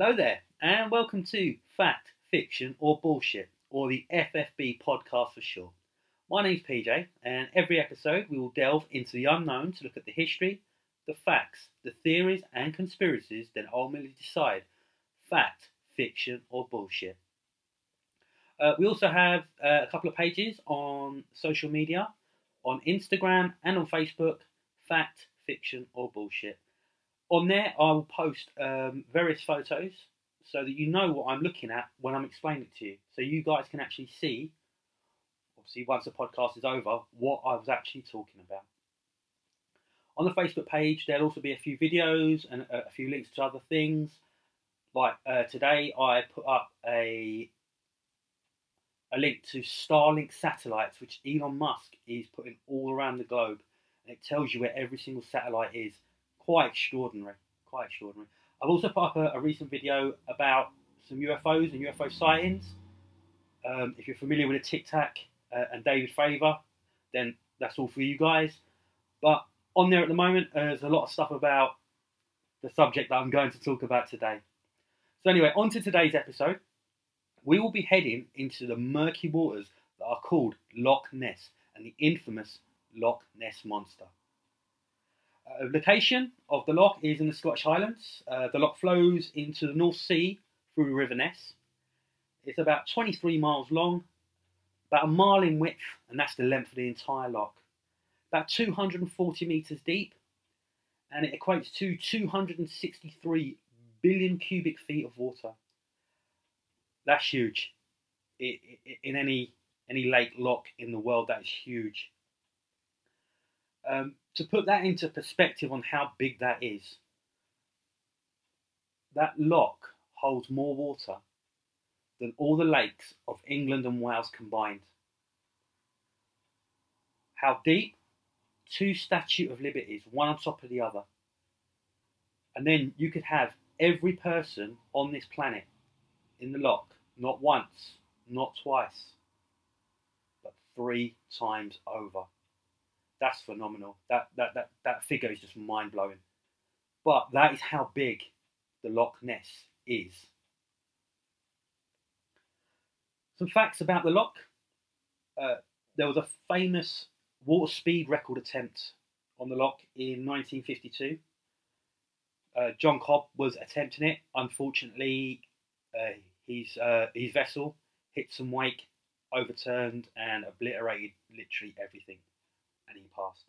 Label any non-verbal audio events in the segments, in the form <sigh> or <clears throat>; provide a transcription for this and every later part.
Hello there, and welcome to Fact, Fiction, or Bullshit, or the FFB podcast for short. My name's PJ, and every episode we will delve into the unknown to look at the history, the facts, the theories, and conspiracies that ultimately decide fact, fiction, or bullshit. Uh, we also have uh, a couple of pages on social media, on Instagram and on Facebook, fact, fiction, or bullshit. On there, I will post um, various photos so that you know what I'm looking at when I'm explaining it to you. So you guys can actually see, obviously, once the podcast is over, what I was actually talking about. On the Facebook page, there'll also be a few videos and a, few links to other things. Like uh, today, I put up a a link to Starlink satellites, which Elon Musk is putting all around the globe, and it tells you where every single satellite is. Quite extraordinary. Quite extraordinary. I've also put up a, a recent video about some UFOs and UFO sightings. Um, if you're familiar with the Tic Tac uh, and David Fravor, then that's all for you guys. But on there at the moment, uh, there's a lot of stuff about the subject that I'm going to talk about today. So, anyway, on to today's episode. We will be heading into the murky waters that are called Loch Ness and the infamous Loch Ness Monster. Uh, location of the loch is in the Scottish Highlands. Uh, the loch flows into the North Sea through River Ness. It's about 23 miles long, about a mile in width, and that's the length of the entire loch. About 240 metres deep, and it equates to 263 billion cubic feet of water. That's huge. in any any lake loch in the world, that is huge. Um, to put that into perspective on how big that is, that lock holds more water than all the lakes of England and Wales combined. How deep? Two Statue of Liberties, one on top of the other. And then you could have every person on this planet in the lock, not once, not twice, but three times over. That's phenomenal. That that that, that figure is just mind blowing. But that is how big the Loch Ness is. Some facts about the Loch. Uh, there was a famous water speed record attempt on the Loch in 1952. Uh, John Cobb was attempting it. Unfortunately, uh, his uh, his vessel hit some wake, overturned, and obliterated literally everything and he passed.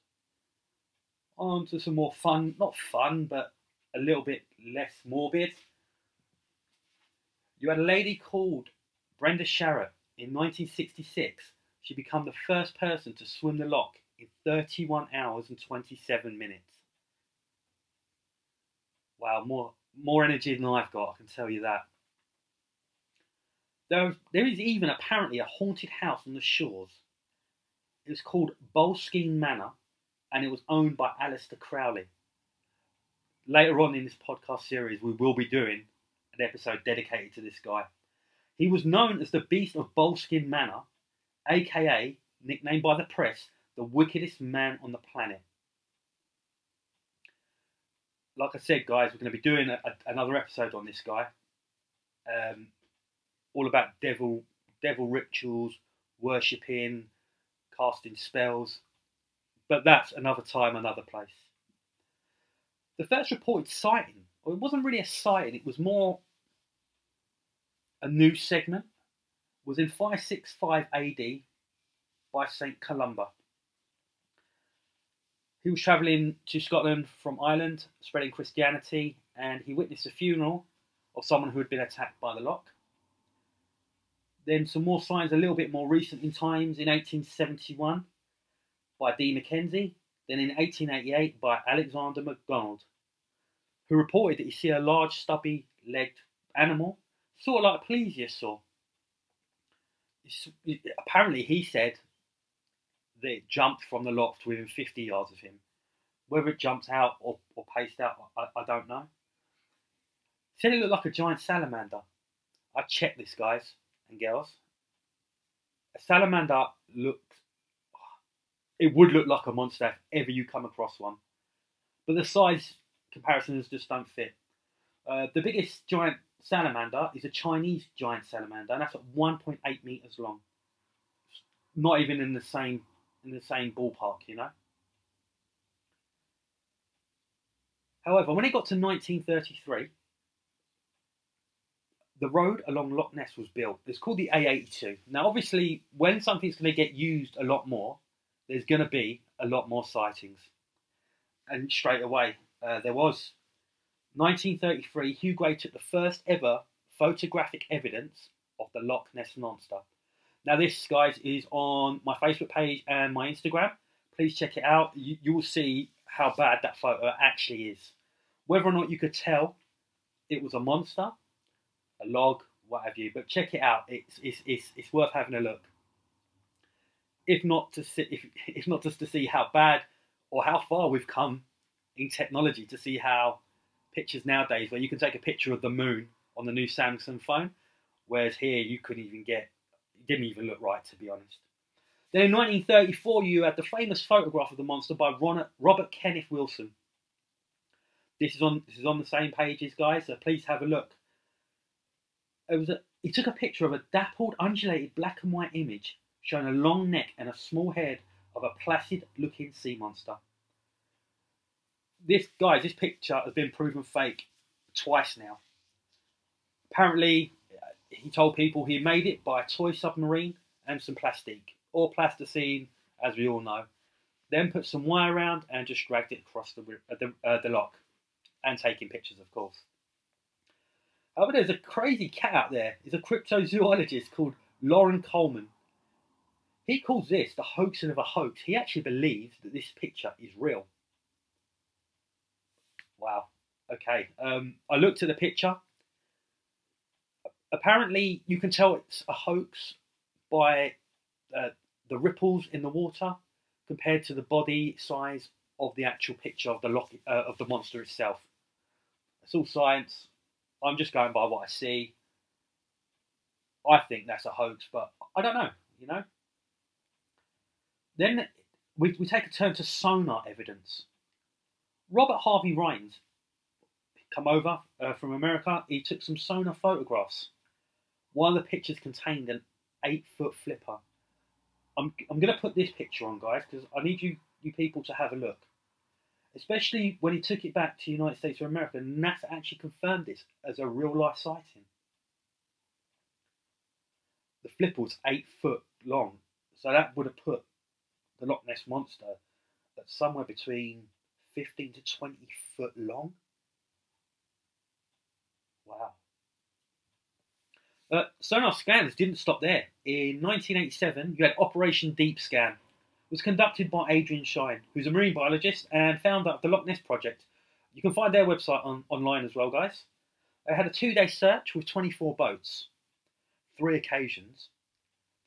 On to some more fun, not fun, but a little bit less morbid. You had a lady called Brenda Sherratt in 1966. She became the first person to swim the loch in 31 hours and 27 minutes. Wow, more more energy than I've got, I can tell you that. There, there is even apparently a haunted house on the shores it was called Boleskine Manor, and it was owned by Aleister Crowley. Later on in this podcast series, we will be doing an episode dedicated to this guy. He was known as the Beast of Boleskine Manor, aka, nicknamed by the press, the wickedest man on the planet. Like I said, guys, we're going to be doing a, a, another episode on this guy. Um, all about devil, devil rituals, worshipping, casting spells, but that's another time, another place. The first reported sighting, well, it wasn't really a sighting, it was more a news segment, was in 565 AD by St. Columba. He was travelling to Scotland from Ireland, spreading Christianity, and he witnessed a funeral of someone who had been attacked by the loch. Then some more signs a little bit more recent in times in 1871 by D. Mackenzie, then in 1888 by Alexander MacDonald, who reported that he see a large stubby legged animal, sort of like a plesiosaur. Apparently, he said that it jumped from the loft within 50 yards of him. Whether it jumped out or, or paced out, I, I don't know. Said it looked like a giant salamander. I checked this, guys and girls. A salamander looks, it would look like a monster if ever you come across one. But the size comparisons just don't fit. Uh, the biggest giant salamander is a Chinese giant salamander, and that's at 1.8 meters long. Not even in the same in the same ballpark, you know. However, when it got to 1933, the road along Loch Ness was built. It's called the A82. Now, obviously, when something's going to get used a lot more, there's going to be a lot more sightings. And straight away, uh, there was. 1933, Hugh Gray took the first ever photographic evidence of the Loch Ness Monster. Now, this, guys, is on my Facebook page and my Instagram. Please check it out. You, you will see how bad that photo actually is. Whether or not you could tell it was a monster, a log, what have you, but check it out. It's, it's, it's, it's worth having a look. If not to see, if, if not just to see how bad or how far we've come in technology to see how pictures nowadays where you can take a picture of the moon on the new Samsung phone, whereas here you couldn't even get, it didn't even look right to be honest. Then in 1934, you had the famous photograph of the monster by Robert Kenneth Wilson. This is on this is on the same pages, guys. So please have a look. It was a, he took a picture of a dappled, undulated black and white image showing a long neck and a small head of a placid-looking sea monster. This guys, this picture has been proven fake twice now. Apparently, he told people he made it by a toy submarine and some plastic or plasticine, as we all know. Then put some wire around and just dragged it across the, uh, the, uh, the lock and taking pictures, of course. However, there's a crazy cat out there. A cryptozoologist called Loren Coleman. He calls this the hoaxing of a hoax. He actually believes that this picture is real. Wow. Okay. Um, I looked at the picture. Apparently, you can tell it's a hoax by uh, the ripples in the water compared to the body size of the actual picture of the lock, uh, of the monster itself. It's all science. I'm just going by what I see. I think that's a hoax, but I don't know. You know. Then we, we take a turn to sonar evidence. Robert Harvey Rines come over uh, from America. He took some sonar photographs. One of the pictures contained an eight foot flipper. I'm, I'm going to put this picture on, guys, because I need you, you people to have a look. Especially when he took it back to the United States of America, NASA actually confirmed this as a real life sighting. The flipper was eight foot long, so that would have put the Loch Ness Monster at somewhere between 15 to 20 foot long. Wow. Uh, sonar scans didn't stop there. In 1987, you had Operation Deep Scan. Was conducted by Adrian Shine, who's a marine biologist and founder of the Loch Ness Project. You can find their website on, online as well, guys. They had a two day search with 24 boats. Three occasions,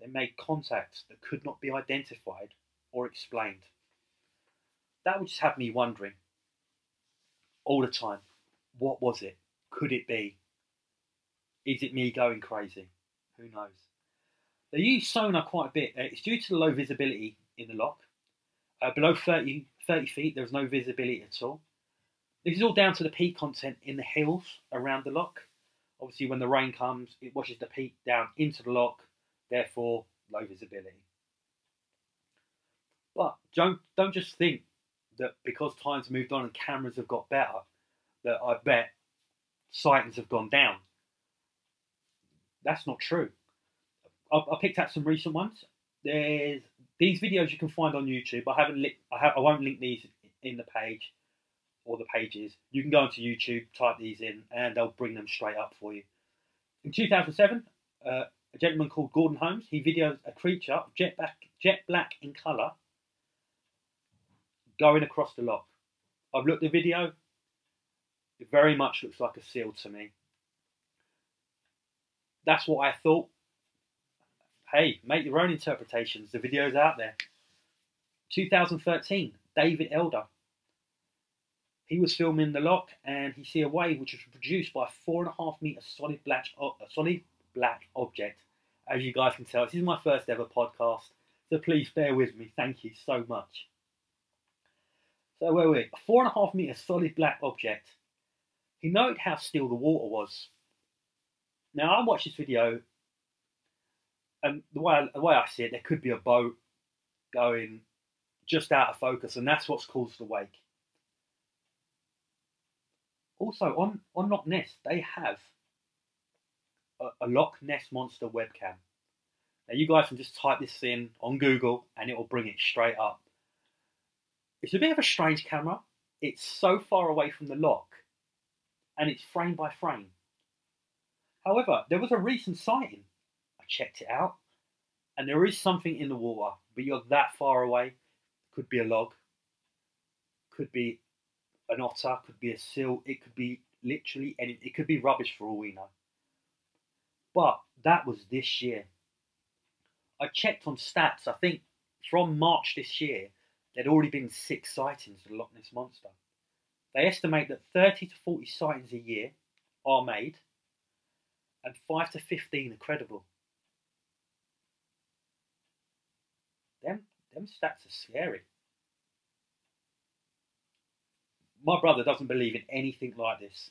they made contacts that could not be identified or explained. That would just have me wondering all the time what was it? Could it be? Is it me going crazy? Who knows? They use sonar quite a bit. Uh, it's due to the low visibility in the lock. Uh, below 30, 30 feet, there's no visibility at all. This is all down to the peat content in the hills around the lock. Obviously, when the rain comes, it washes the peat down into the lock, therefore, low visibility. But don't, don't just think that because times moved on and cameras have got better, that I bet sightings have gone down. That's not true. I, I picked out some recent ones. There's these videos you can find on YouTube. I haven't li- I, have, I won't link these in the page or the pages. You can go onto YouTube, type these in, and they'll bring them straight up for you. In 2007, uh, a gentleman called Gordon Holmes he videoed a creature jet black, jet black in colour going across the loch. I've looked at the video. It very much looks like a seal to me. That's what I thought. Hey, make your own interpretations. The video's out there. 2013, David Elder. He was filming the Lock and he see a wave which was produced by a four and a half meter solid black, a solid black object. As you guys can tell, this is my first ever podcast, so please bear with me. Thank you so much. So where we? A four and a half meter solid black object. He noted how still the water was. Now I watched this video, and the way I, the way I see it, there could be a boat going just out of focus, and that's what's caused the wake. Also, on on Loch Ness, they have a, a Loch Ness monster webcam. Now you guys can just type this in on Google, and it will bring it straight up. It's a bit of a strange camera. It's so far away from the lock, and it's frame by frame. However, there was a recent sighting. Checked it out, and there is something in the water, but you're that far away. Could be a log, could be an otter, could be a seal, it could be literally any, it could be rubbish for all we know. But that was this year. I checked on stats, I think from March this year, there'd already been six sightings of the Loch Ness Monster. They estimate that 30 to 40 sightings a year are made, and 5 to 15 are credible. Them, stats are scary. My brother doesn't believe in anything like this.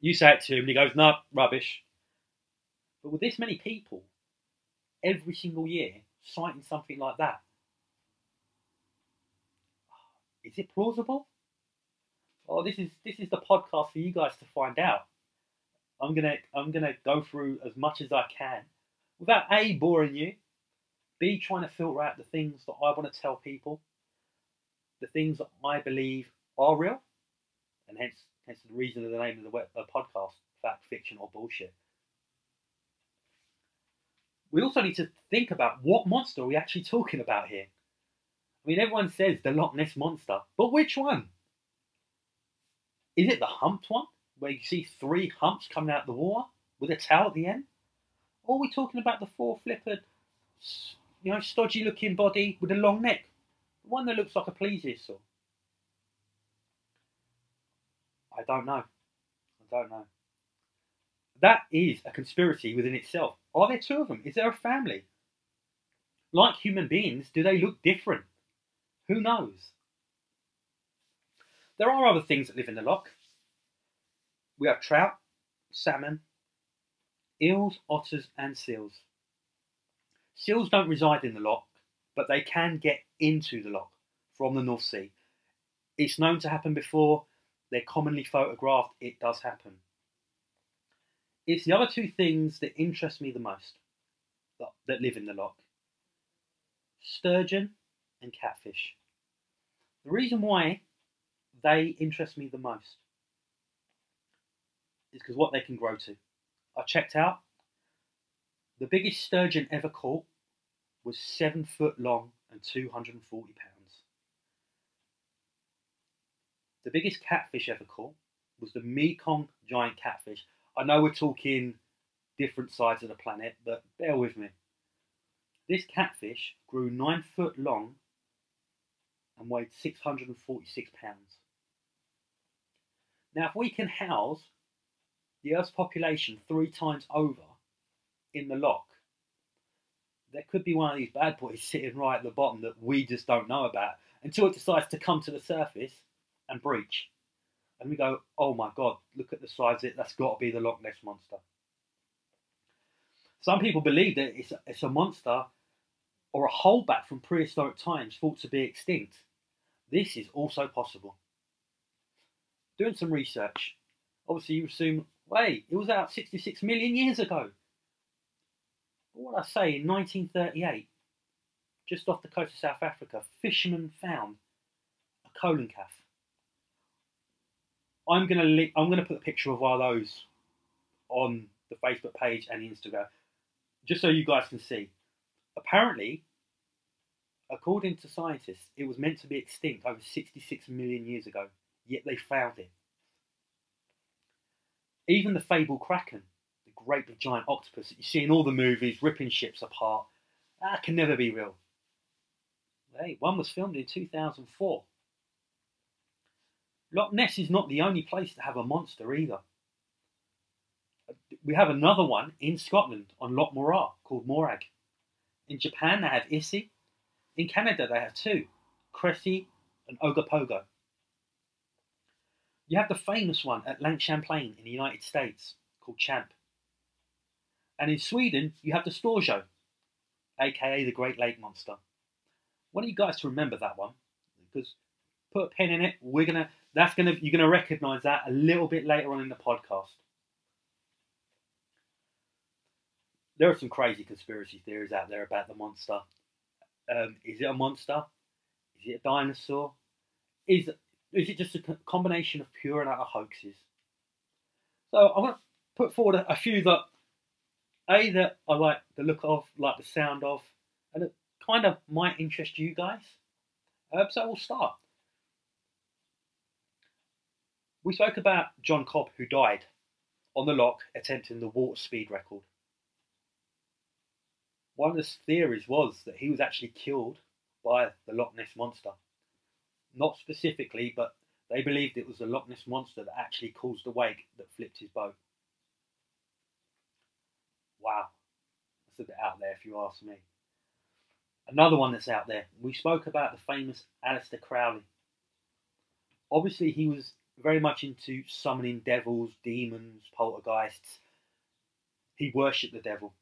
You say it to him, and he goes, "No, rubbish." But with this many people, every single year, sighting something like that, is it plausible? Oh, this is this is the podcast for you guys to find out. I'm gonna I'm gonna go through as much as I can without a boring you, b trying to filter out the things that I want to tell people, the things that I believe are real, and hence hence the reason of the name of the web, podcast, fact, fiction, or bullshit. We also need to think about what monster are we actually talking about here. I mean, everyone says the Loch Ness monster, but which one? Is it the humped one, where you see three humps coming out of the water with a tail at the end? Or are we talking about the four flippered, you know, stodgy looking body with a long neck? The one that looks like a plesiosaur? I don't know. I don't know. That is a conspiracy within itself. Are there two of them? Is there a family? Like human beings, do they look different? Who knows? There are other things that live in the loch. We have trout, salmon, eels, otters, and seals. Seals don't reside in the lock, but they can get into the lock from the North Sea. It's known to happen before, they're commonly photographed, it does happen. It's the other two things that interest me the most that, live in the lock sturgeon and catfish. The reason why they interest me the most is because what they can grow to. I checked out the biggest sturgeon ever caught was seven foot long and 240 pounds. The biggest catfish ever caught was the Mekong giant catfish. I know we're talking different sides of the planet, but bear with me. This catfish grew nine foot long and weighed 646 pounds. Now, if we can house the Earth's population three times over in the loch, there could be one of these bad boys <laughs> sitting right at the bottom that we just don't know about until it decides to come to the surface and breach. And we go, oh my god, look at the size of it, that's got to be the Loch Ness Monster. Some people believe that it's a, it's a monster or a holdback from prehistoric times thought to be extinct. This is also possible. Doing some research, obviously you assume, wait, it was out 66 million years ago. What I say, in 1938, just off the coast of South Africa, fishermen found a coelacanth. I'm gonna li- I'm gonna put a picture of one of those on the Facebook page and Instagram, just so you guys can see. Apparently, according to scientists, it was meant to be extinct over 66 million years ago, yet they found it. Even the fable kraken, great big giant octopus that you see in all the movies, ripping ships apart, that can never be real. Hey, one was filmed in 2004. Loch Ness is not the only place to have a monster either. We have another one in Scotland on Loch Morar called Morag. In Japan, they have Issy, in Canada, they have two Cressy and Ogopogo. You have the famous one at Lake Champlain in the United States called Champ. And in Sweden, you have the Storjo, aka the Great Lake Monster. Want you guys to remember that one because put a pin in it. We're gonna that's gonna you're gonna recognise that a little bit later on in the podcast. There are some crazy conspiracy theories out there about the monster. Um, is it a monster? Is it a dinosaur? Is is it just a combination of pure and utter hoaxes? So I want to put forward a, a few that a that I like the look of, like the sound of, and it kind of might interest you guys. Um, so we'll start. We spoke about John Cobb, who died on the loch attempting the water speed record. One of the theories was that he was actually killed by the Loch Ness monster. Not specifically, but they believed it was the Loch Ness monster that actually caused the wake that flipped his boat. Wow, out there if you ask me. Another one that's out there, we spoke about the famous Aleister Crowley. Obviously, he was very much into summoning devils, demons, poltergeists. He worshipped the devil.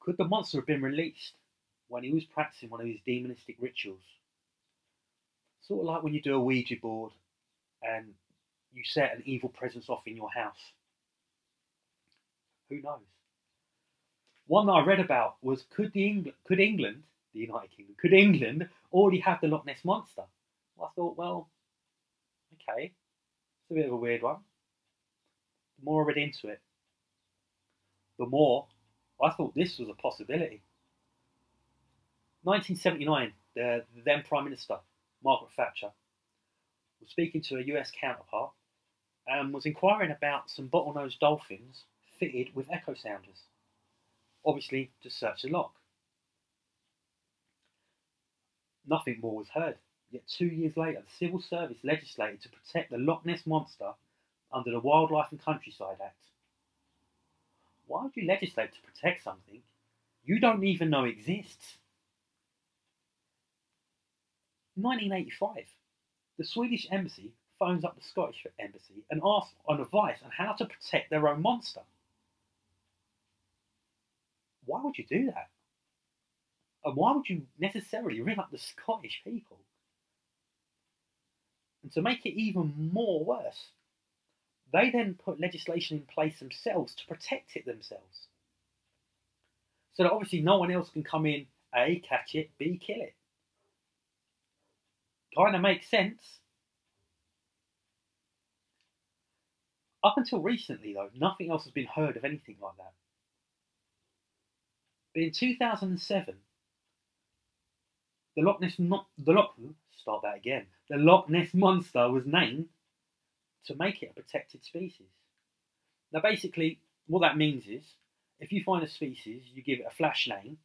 Could the monster have been released when he was practicing one of his demonistic rituals? Sort of like when you do a Ouija board and you set an evil presence off in your house. Who knows? One that I read about was could the England, could England, the United Kingdom, could England already have the Loch Ness monster? Well, I thought, well, okay, it's a bit of a weird one. The more I read into it, the more I thought this was a possibility. 1979, the, the then Prime Minister, Margaret Thatcher, was speaking to a US counterpart and was inquiring about some bottlenose dolphins fitted with echo sounders, obviously to search the loch. Nothing more was heard, yet two years later, the Civil Service legislated to protect the Loch Ness Monster under the Wildlife and Countryside Act. Why would you legislate to protect something you don't even know exists? 1985, the Swedish embassy phones up the Scottish embassy and asks on advice on how to protect their own monster. Why would you do that? And why would you necessarily ring up the Scottish people? And to make it even more worse, they then put legislation in place themselves to protect it themselves. So that obviously no one else can come in, A, catch it, B, kill it. Kind of makes sense. Up until recently, though, nothing else has been heard of anything like that. But in 2007, the Loch Ness, the Loch, start that again. The Loch Ness monster was named to make it a protected species. Now, basically, what that means is if you find a species, you give it a flash name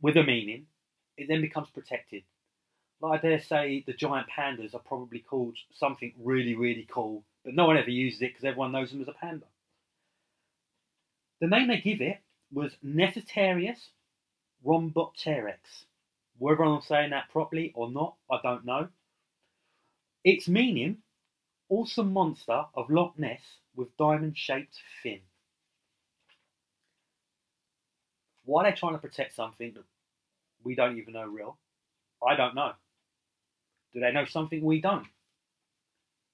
with a meaning, it then becomes protected. Like I dare say, the giant pandas are probably called something really, really cool, but no one ever uses it because everyone knows them as a panda. The name they give it was Nessiteras rhombopteryx. Whether I'm saying that properly or not, I don't know. Its meaning awesome monster of Loch Ness with diamond shaped fin. Why they're trying to protect something that we don't even know real, I don't know. Do they know something we don't?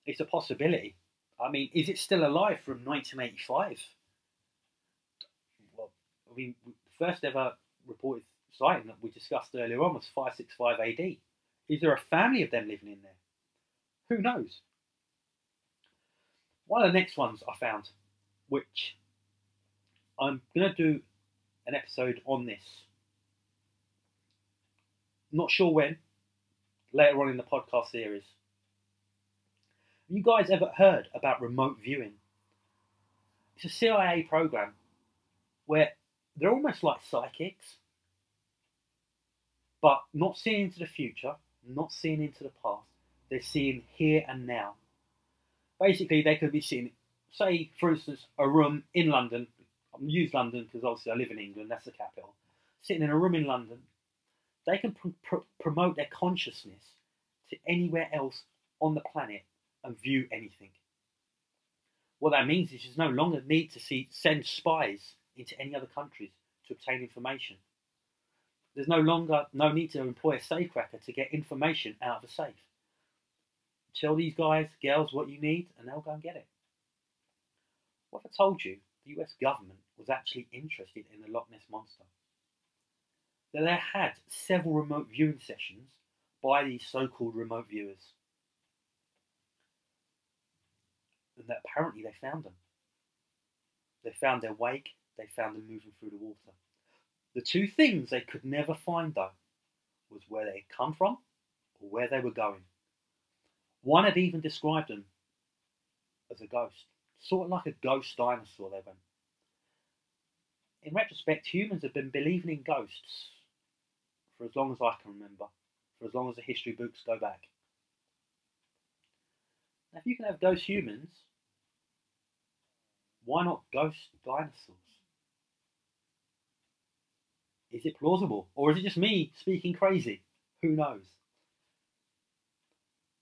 It's a possibility. I mean, is it still alive from 1985? I mean, the first ever reported sighting that we discussed earlier on was 565 AD. Is there a family of them living in there? Who knows? one of the next ones I found, which I'm going to do an episode on this. Not sure when, later on in the podcast series. Have you guys ever heard about remote viewing? It's a CIA program where they're almost like psychics, but not seeing into the future, not seeing into the past. They're seeing here and now basically they could be seen, say, for instance, a room in London. I'm use London because obviously I live in England, that's the capital. Sitting in a room in London, they can pr- pr- promote their consciousness to anywhere else on the planet and view anything. What that means is there's no longer need to see send spies into any other countries to obtain information. There's no longer no need to employ a safecracker to get information out of a safe. Tell these guys, girls, what you need, and they'll go and get it. What if I told you the US government was actually interested in the Loch Ness Monster? That they had several remote viewing sessions by these so called remote viewers. And that apparently they found them. They found their wake, they found them moving through the water. The two things they could never find, though, was where they had come from or where they were going. One had even described them as a ghost, sort of like a ghost dinosaur they went. In retrospect, humans have been believing in ghosts for as long as I can remember, for as long as the history books go back. Now, if you can have ghost humans, why not ghost dinosaurs? Is it plausible? Or is it just me speaking crazy? Who knows?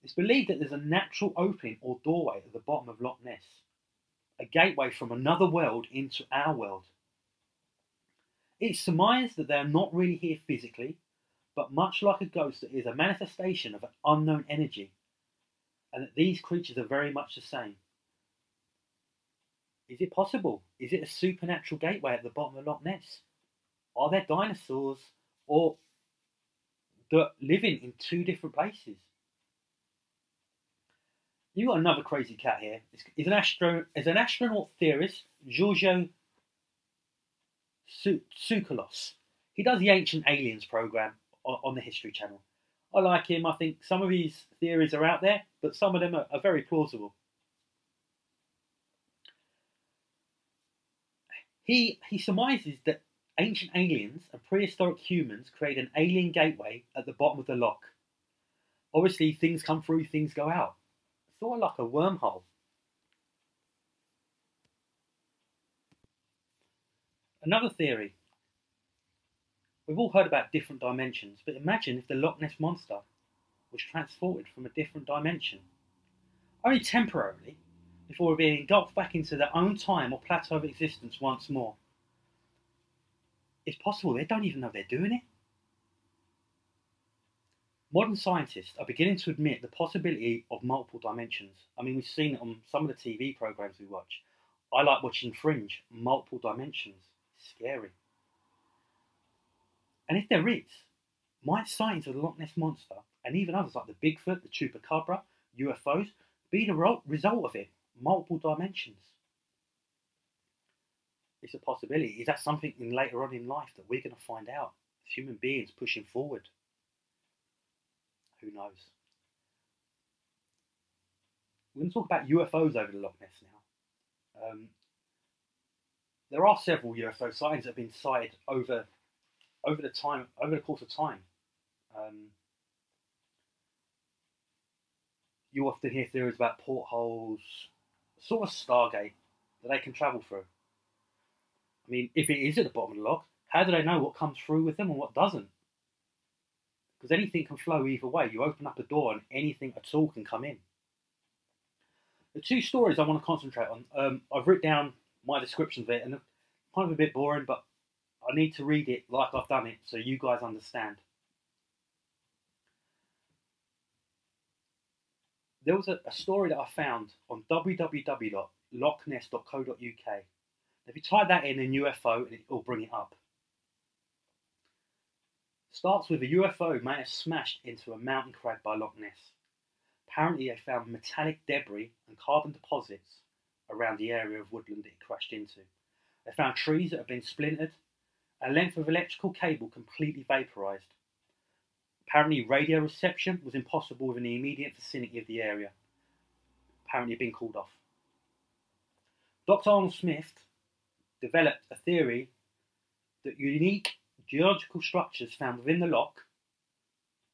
It's believed that there's a natural opening or doorway at the bottom of Loch Ness, a gateway from another world into our world. It's surmised that they are not really here physically, but much like a ghost, it is a manifestation of an unknown energy, and that these creatures are very much the same. Is it possible? Is it a supernatural gateway at the bottom of Loch Ness? Are there dinosaurs or that living in two different places? You got another crazy cat here. Is an astro, is an astronaut theorist, Giorgio Tsoukalos. He does the Ancient Aliens program on the History Channel. I like him. I think some of his theories are out there, but some of them are, are very plausible. He he surmises that ancient aliens and prehistoric humans create an alien gateway at the bottom of the loch. Obviously, things come through, things go out. Sort of like a wormhole. Another theory. We've all heard about different dimensions, but imagine if the Loch Ness Monster was transported from a different dimension. Only temporarily, before being engulfed back into their own time or plateau of existence once more. It's possible they don't even know they're doing it. Modern scientists are beginning to admit the possibility of multiple dimensions. I mean, we've seen it on some of the TV programs we watch. I like watching Fringe, multiple dimensions. It's scary. And if there is, might sightings of the Loch Ness Monster and even others like the Bigfoot, the Chupacabra, UFOs be the result of it? Multiple dimensions it's a possibility. Is that something in later on in life that we're going to find out as human beings pushing forward? Who knows? We're going to talk about UFOs over the Loch Ness now. Um, there are several UFO sightings that have been sighted over over the time over the course of time. Um, you often hear theories about portholes, sort of Stargate that they can travel through. I mean, if it is at the bottom of the loch, how do they know what comes through with them and what doesn't? Because anything can flow either way. You open up a door and anything at all can come in. The two stories I want to concentrate on, um, I've written down my description of it, and it's kind of a bit boring, but I need to read it like I've done it so you guys understand. There was a, a story that I found on www.lochness.co.uk if you type that in in UFO, it will bring it up. Starts with a UFO may have smashed into a mountain crag by Loch Ness. Apparently, they found metallic debris and carbon deposits around the area of woodland it crashed into. They found trees that had been splintered, a length of electrical cable completely vaporised. Apparently, radio reception was impossible within the immediate vicinity of the area. Apparently, been called off. Dr. Arnold Smith developed a theory that unique geological structures found within the lock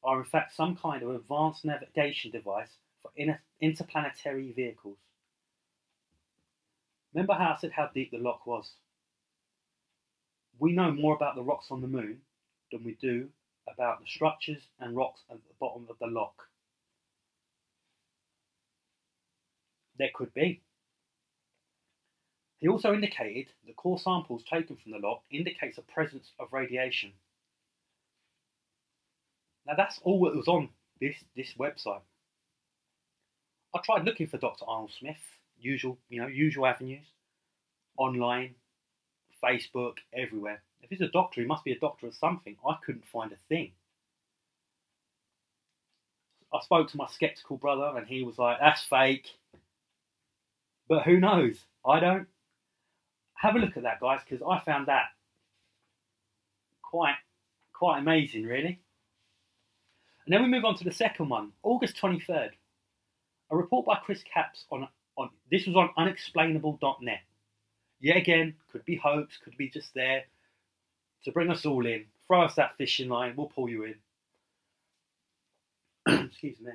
are in fact some kind of advanced navigation device for inter- interplanetary vehicles. Remember how I said how deep the lock was? We know more about the rocks on the moon than we do about the structures and rocks at the bottom of the lock. There could be. He also indicated that core samples taken from the loch indicates a presence of radiation. Now that's all that was on this this website. I tried looking for Dr. Arnold Smith, usual you know usual avenues, online, Facebook, everywhere. If he's a doctor, he must be a doctor of something. I couldn't find a thing. I spoke to my skeptical brother, and he was like, "That's fake." But who knows? I don't. Have a look at that, guys, because I found that quite quite amazing, really. And then we move on to the second one, August 23rd. A report by Chris Capps on, on this was on unexplainable.net. Yet again, could be hoax, could be just there to bring us all in. Throw us that fishing line, we'll pull you in. <clears throat> Excuse me.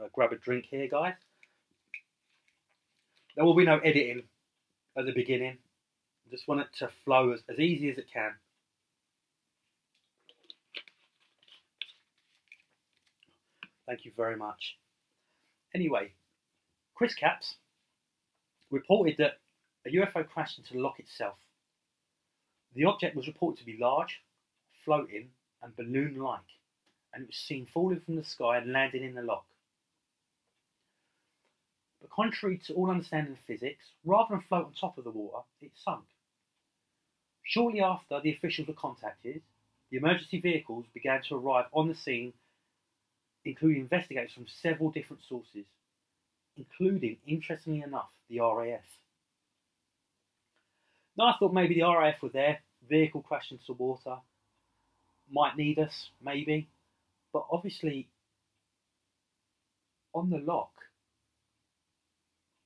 I'll grab a drink here, guys. There will be no editing at the beginning. Just want it to flow as, as easy as it can. Thank you very much. Anyway, Chris Capps reported that a UFO crashed into the lock itself. The object was reported to be large, floating, and balloon like, and it was seen falling from the sky and landing in the lock. But contrary to all understanding of physics, rather than float on top of the water, it sunk. Shortly after the officials were contacted, the emergency vehicles began to arrive on the scene including investigators from several different sources, including, interestingly enough, the RAF. Now, I thought maybe the RAF were there, vehicle crashed into water, might need us, maybe, but obviously, on the lock,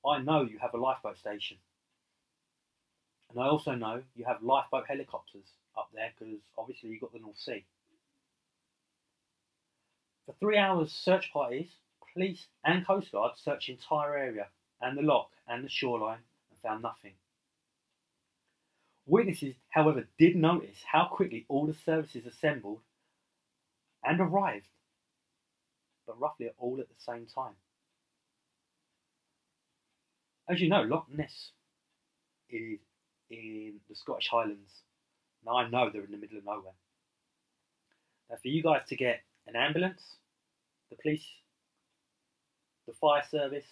I know you have a lifeboat station. And I also know you have lifeboat helicopters up there because obviously you've got the North Sea. For three hours, search parties, police, and Coast Guard searched the entire area and the loch and the shoreline and found nothing. Witnesses, however, did notice how quickly all the services assembled and arrived, but roughly all at the same time. As you know, Loch Ness is in the Scottish Highlands. Now I know they're in the middle of nowhere. Now, for you guys to get an ambulance, the police, the fire service,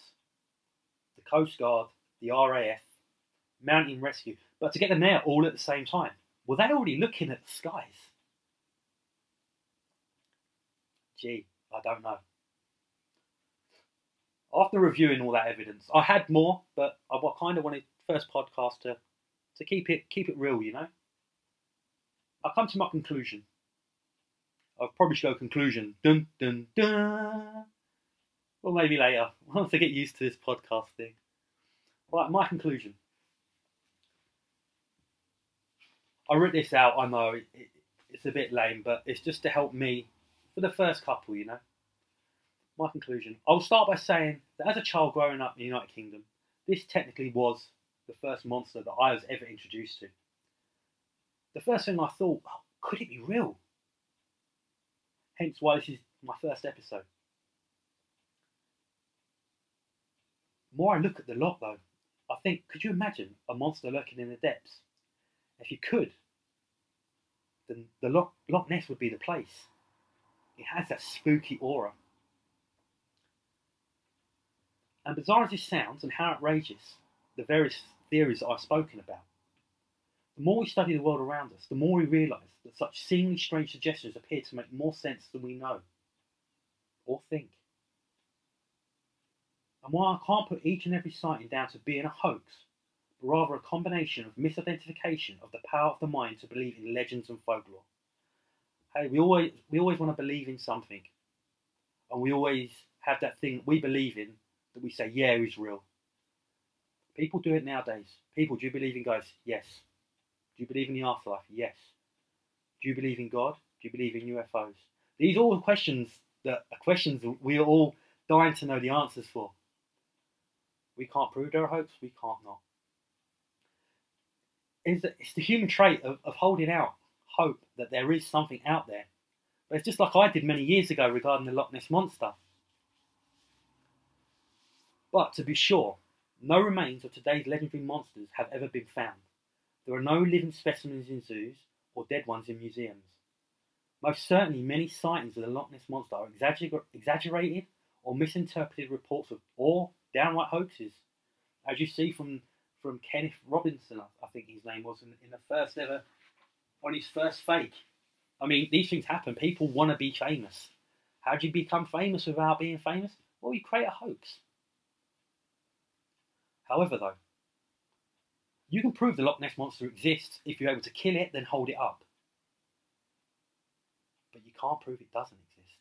the Coast Guard, the RAF, mountain rescue, but to get them there all at the same time. Were they already looking at the skies? Gee, I don't know. After reviewing all that evidence, I had more, but I kind of wanted first podcast to, to keep it keep it real, you know. I come to my conclusion. I'll probably show a conclusion. Dun dun dun. Or maybe later, <laughs> once I get used to this podcast thing. Right, my conclusion. I wrote this out. I know it, it, it's a bit lame, but it's just to help me for the first couple, you know. My conclusion. I'll start by saying that as a child growing up in the United Kingdom, this technically was the first monster that I was ever introduced to. The first thing I thought, oh, could it be real? Hence why this is my first episode. More I look at the loch, though, I think, could you imagine a monster lurking in the depths? If you could, then the Loch, Loch Ness would be the place. It has that spooky aura. And bizarre as this sounds and how outrageous the various theories that I've spoken about, the more we study the world around us, the more we realise that such seemingly strange suggestions appear to make more sense than we know or think. And while I can't put each and every sighting down to being a hoax, but rather a combination of misidentification of the power of the mind to believe in legends and folklore. Hey, we always we always want to believe in something, and we always have that thing we believe in that we say, yeah, is real. People do it nowadays. People, do you believe in ghosts? Yes. Do you believe in the afterlife? Yes. Do you believe in God? Do you believe in UFOs? These are all questions that are questions that we are all dying to know the answers for. We can't prove are hoax, we can't not. It's the, it's the human trait of, of holding out hope that there is something out there. But it's just like I did many years ago regarding the Loch Ness Monster. But to be sure, No remains of today's legendary monsters have ever been found. There are no living specimens in zoos or dead ones in museums. Most certainly, many sightings of the Loch Ness Monster are exagger- exaggerated or misinterpreted reports of, or downright hoaxes, as you see from from Kenneth Robinson, I think his name was, in, in the first ever, on his first fake. I mean, these things happen. People want to be famous. How do you become famous without being famous? Well, you create a hoax. However, though, you can prove the Loch Ness Monster exists if you're able to kill it, then hold it up. But you can't prove it doesn't exist.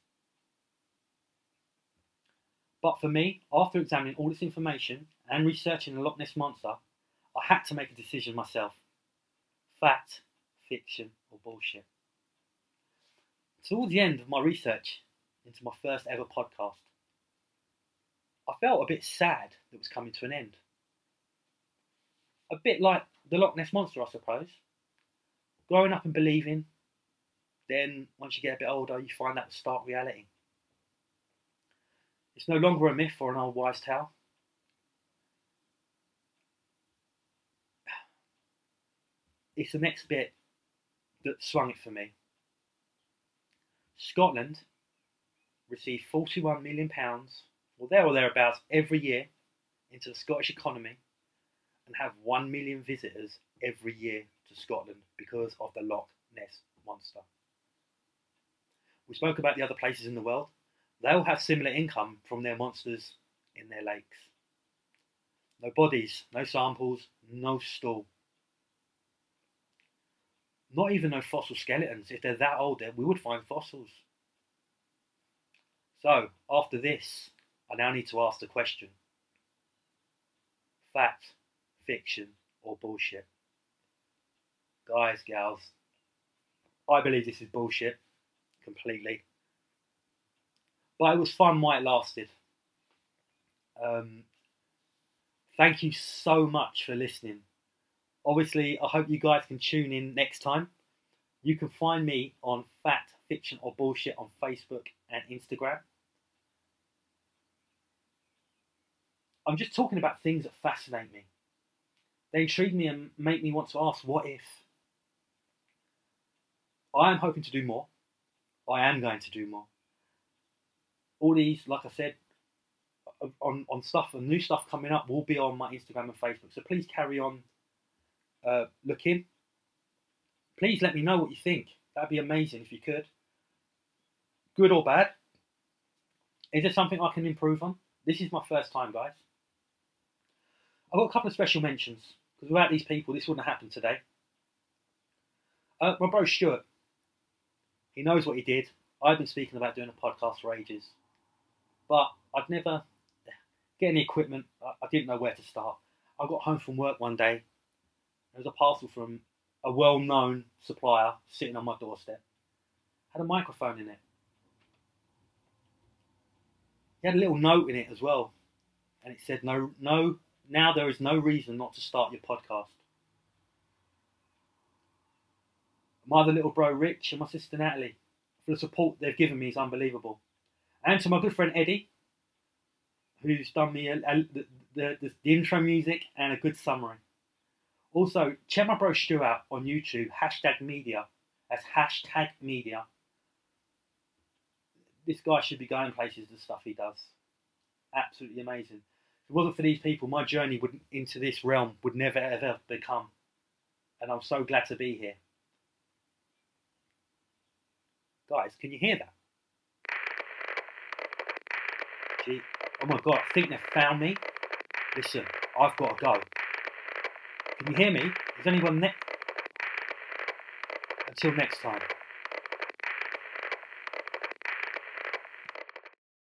But for me, after examining all this information and researching the Loch Ness Monster, I had to make a decision myself. Fact, fiction, or bullshit. Towards the end of my research into my first ever podcast, I felt a bit sad that it was coming to an end. A bit like the Loch Ness Monster, I suppose. Growing up and believing, then once you get a bit older, you find that stark reality. It's no longer a myth or an old wives' tale. It's the next bit that swung it for me. Scotland receive £41 million, or there or thereabouts, every year into the Scottish economy and have 1 million visitors every year to Scotland because of the Loch Ness Monster. We spoke about the other places in the world. They all have similar income from their monsters in their lakes. No bodies, no samples, no stool. Not even no fossil skeletons. If they're that old, we would find fossils. So, after this, I now need to ask the question fact, fiction, or bullshit? Guys, gals, I believe this is bullshit completely. But it was fun while it lasted. Um, thank you so much for listening. Obviously, I hope you guys can tune in next time. You can find me on Fact Fiction, or Bullshit on Facebook and Instagram. I'm just talking about things that fascinate me. They intrigue me and make me want to ask, what if? I am hoping to do more. I am going to do more. All these, like I said, on, on stuff and new stuff coming up will be on my Instagram and Facebook. So please carry on uh, looking. Please let me know what you think. That'd be amazing if you could. Good or bad. Is there something I can improve on? This is my first time, guys. I've got a couple of special mentions because without these people, this wouldn't have happened today. Uh, my bro Stuart, he knows what he did. I've been speaking about doing a podcast for ages, but I'd never get any equipment. I, I didn't know where to start. I got home from work one day. There was a parcel from a well-known supplier sitting on my doorstep. Had a microphone in it. He had a little note in it as well, and it said, "No, no now there is no reason not to start your podcast. My other little bro Rich and my sister Natalie, for the support they've given me is unbelievable. And to my good friend Eddie, who's done me a, a, the, the, the, intro music and a good summary. Also, check my bro Stu out on YouTube, hashtag media. That's hashtag media. This guy should be going places, the stuff he does. Absolutely amazing. It wasn't for these people, my journey would, into this realm would never ever become. And I'm so glad to be here. Guys, can you hear that? Gee, oh my god, I think they've found me. Listen, I've got to go. Can you hear me? Is anyone next? Until next time.